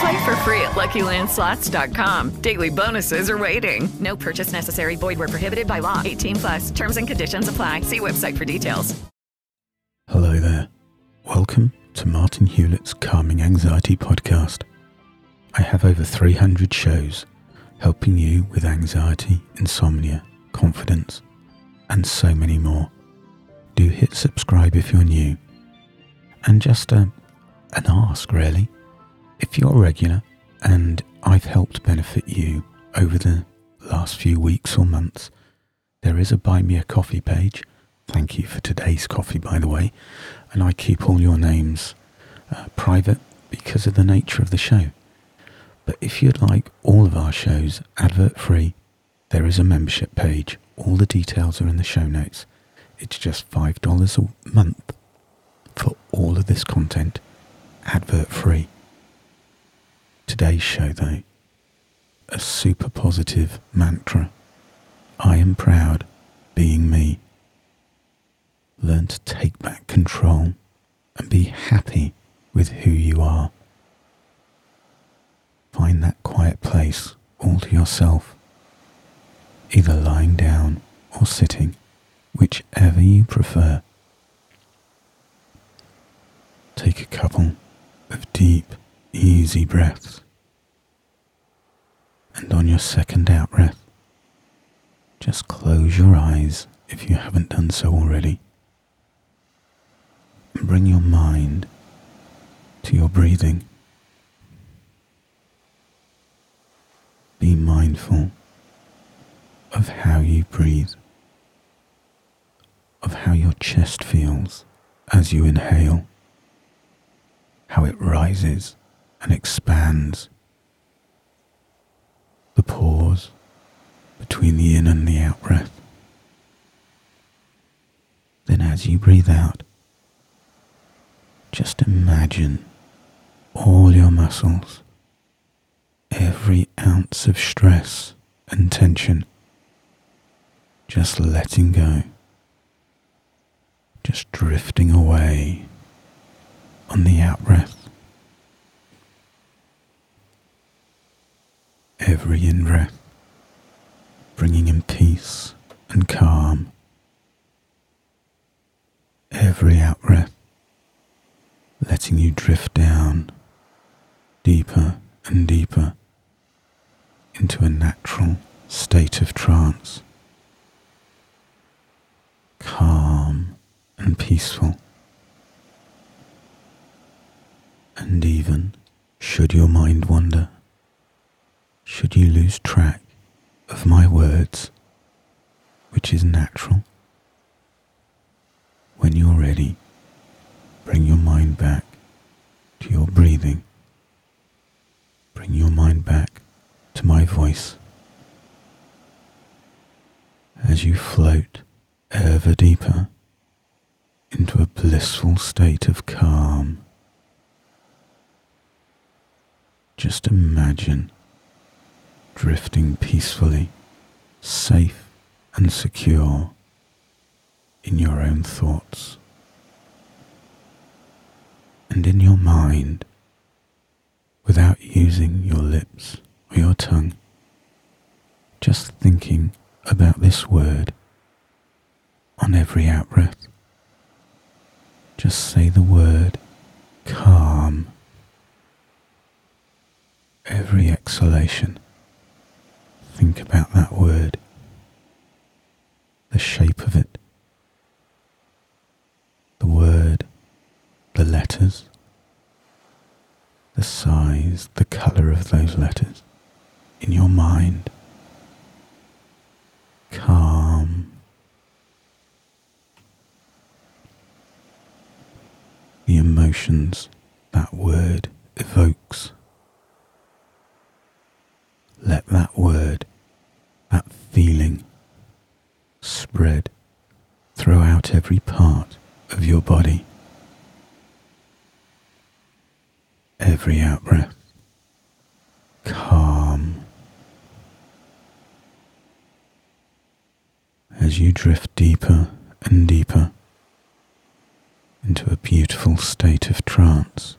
Play for free at LuckyLandSlots.com. Daily bonuses are waiting. No purchase necessary. Void where prohibited by law. 18 plus. Terms and conditions apply. See website for details. Hello there. Welcome to Martin Hewlett's Calming Anxiety Podcast. I have over 300 shows helping you with anxiety, insomnia, confidence, and so many more. Do hit subscribe if you're new. And just a, an ask, really. If you're a regular and I've helped benefit you over the last few weeks or months, there is a Buy Me a Coffee page. Thank you for today's coffee, by the way. And I keep all your names uh, private because of the nature of the show. But if you'd like all of our shows advert free, there is a membership page. All the details are in the show notes. It's just $5 a month for all of this content, advert free. Today's show, though, a super positive mantra. I am proud being me. Learn to take back control and be happy with who you are. Find that quiet place all to yourself, either lying down or sitting, whichever you prefer. Take a couple of deep, easy breaths. And on your second out breath, just close your eyes if you haven't done so already. And bring your mind to your breathing. Be mindful of how you breathe, of how your chest feels as you inhale, how it rises and expands, the pause between the in and the out breath. Then, as you breathe out, just imagine all your muscles every ounce of stress and tension, just letting go, just drifting away on the out breath. Every in breath, bringing in peace and calm. Every out breath, letting you drift down deeper and deeper into a natural state of trance, calm and peaceful. And even should your mind wander, should you lose track of my words, which is natural, when you're ready, bring your mind back to your breathing. Bring your mind back to my voice as you float ever deeper into a blissful state of calm. Just imagine drifting peacefully, safe and secure in your own thoughts. And in your mind, without using your lips or your tongue, just thinking about this word on every out breath. Just say the word calm. Every exhalation, think about that word, the shape of it, the word, the letters, the size, the colour of those letters in your mind. Calm. The emotions that word evokes. Let that word, that feeling, spread throughout every part of your body. Every outbreath, calm. As you drift deeper and deeper into a beautiful state of trance,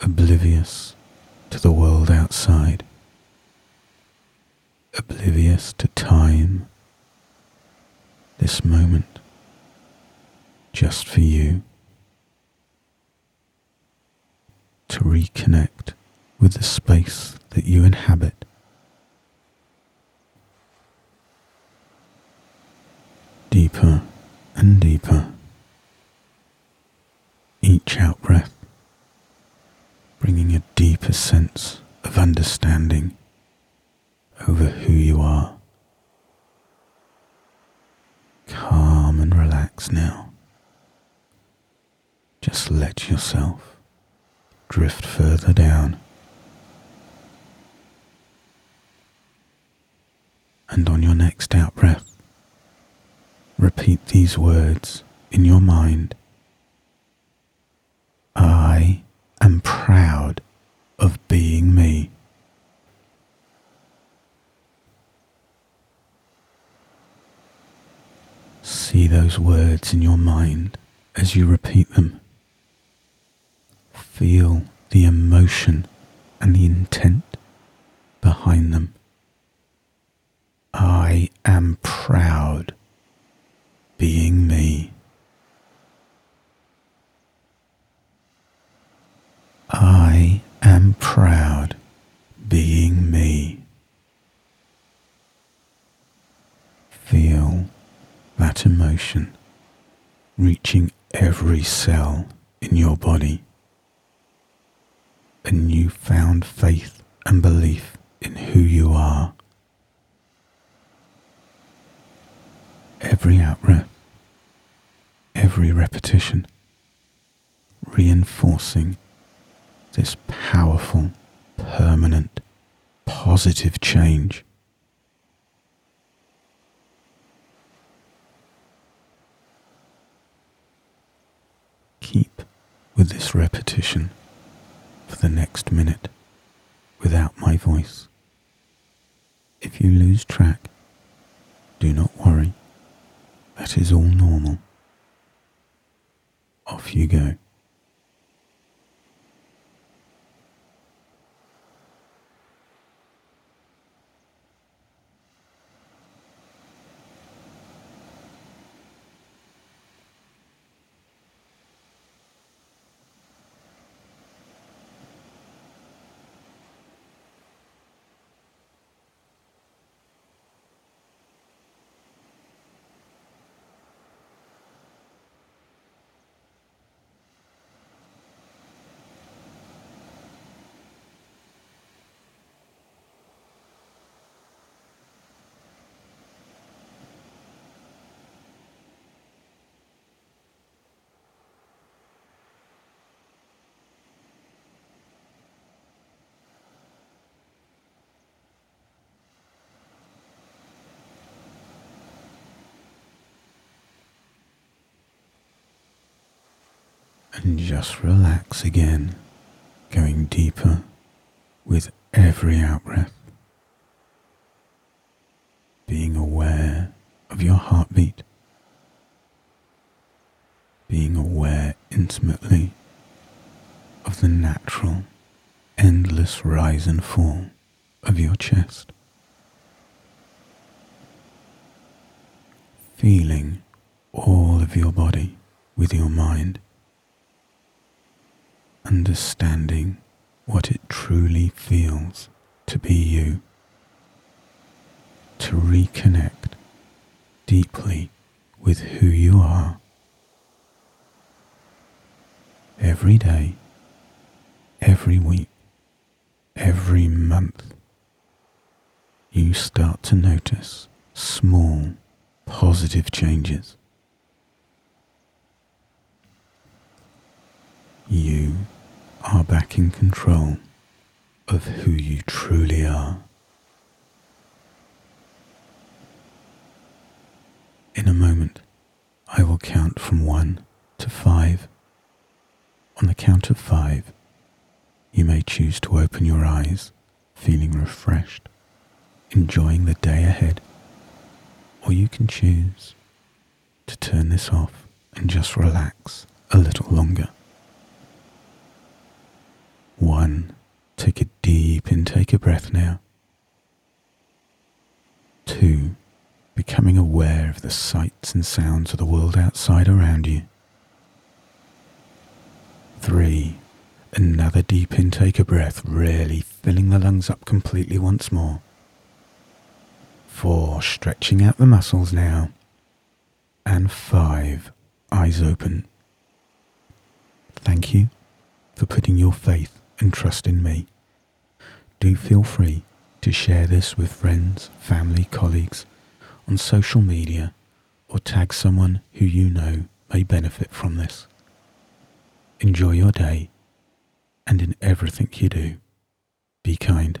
oblivious to the world outside, oblivious to time, this moment, just for you. to reconnect with the space that you inhabit. Deeper and deeper. Each out breath, bringing a deeper sense of understanding over who you are. Now. Just let yourself drift further down. And on your next out breath, repeat these words in your mind. I am proud of being me. See those words in your mind as you repeat them. Feel the emotion and the intent behind them. I am proud being me. I am proud being me. Feel emotion reaching every cell in your body. A newfound faith and belief in who you are. Every out breath, every repetition, reinforcing this powerful, permanent, positive change. Keep with this repetition for the next minute without my voice. If you lose track, do not worry. That is all normal. Off you go. And just relax again, going deeper with every out breath. Being aware of of your heartbeat, being aware intimately of the natural, endless rise and fall of your chest. Feeling all of your body with your mind, understanding what it truly feels to be you, to reconnect deeply with who you are. Every day, every week, every month, you start to notice small positive changes. You are back in control of who you truly are. In a moment, I will count from one to five. On the count of five, you may choose to open your eyes, feeling refreshed, enjoying the day ahead, or you can choose to turn this off and just relax a little longer. One, take a deep intake of breath now. Two, becoming aware of the sights and sounds of the world outside around you. Three, another deep intake of breath, really filling the lungs up completely once more. Four, stretching out the muscles now. And five, eyes open. Thank you for putting your faith and trust in me. Do feel free to share this with friends, family, colleagues on social media or tag someone who you know may benefit from this. Enjoy your day and in everything you do, be kind.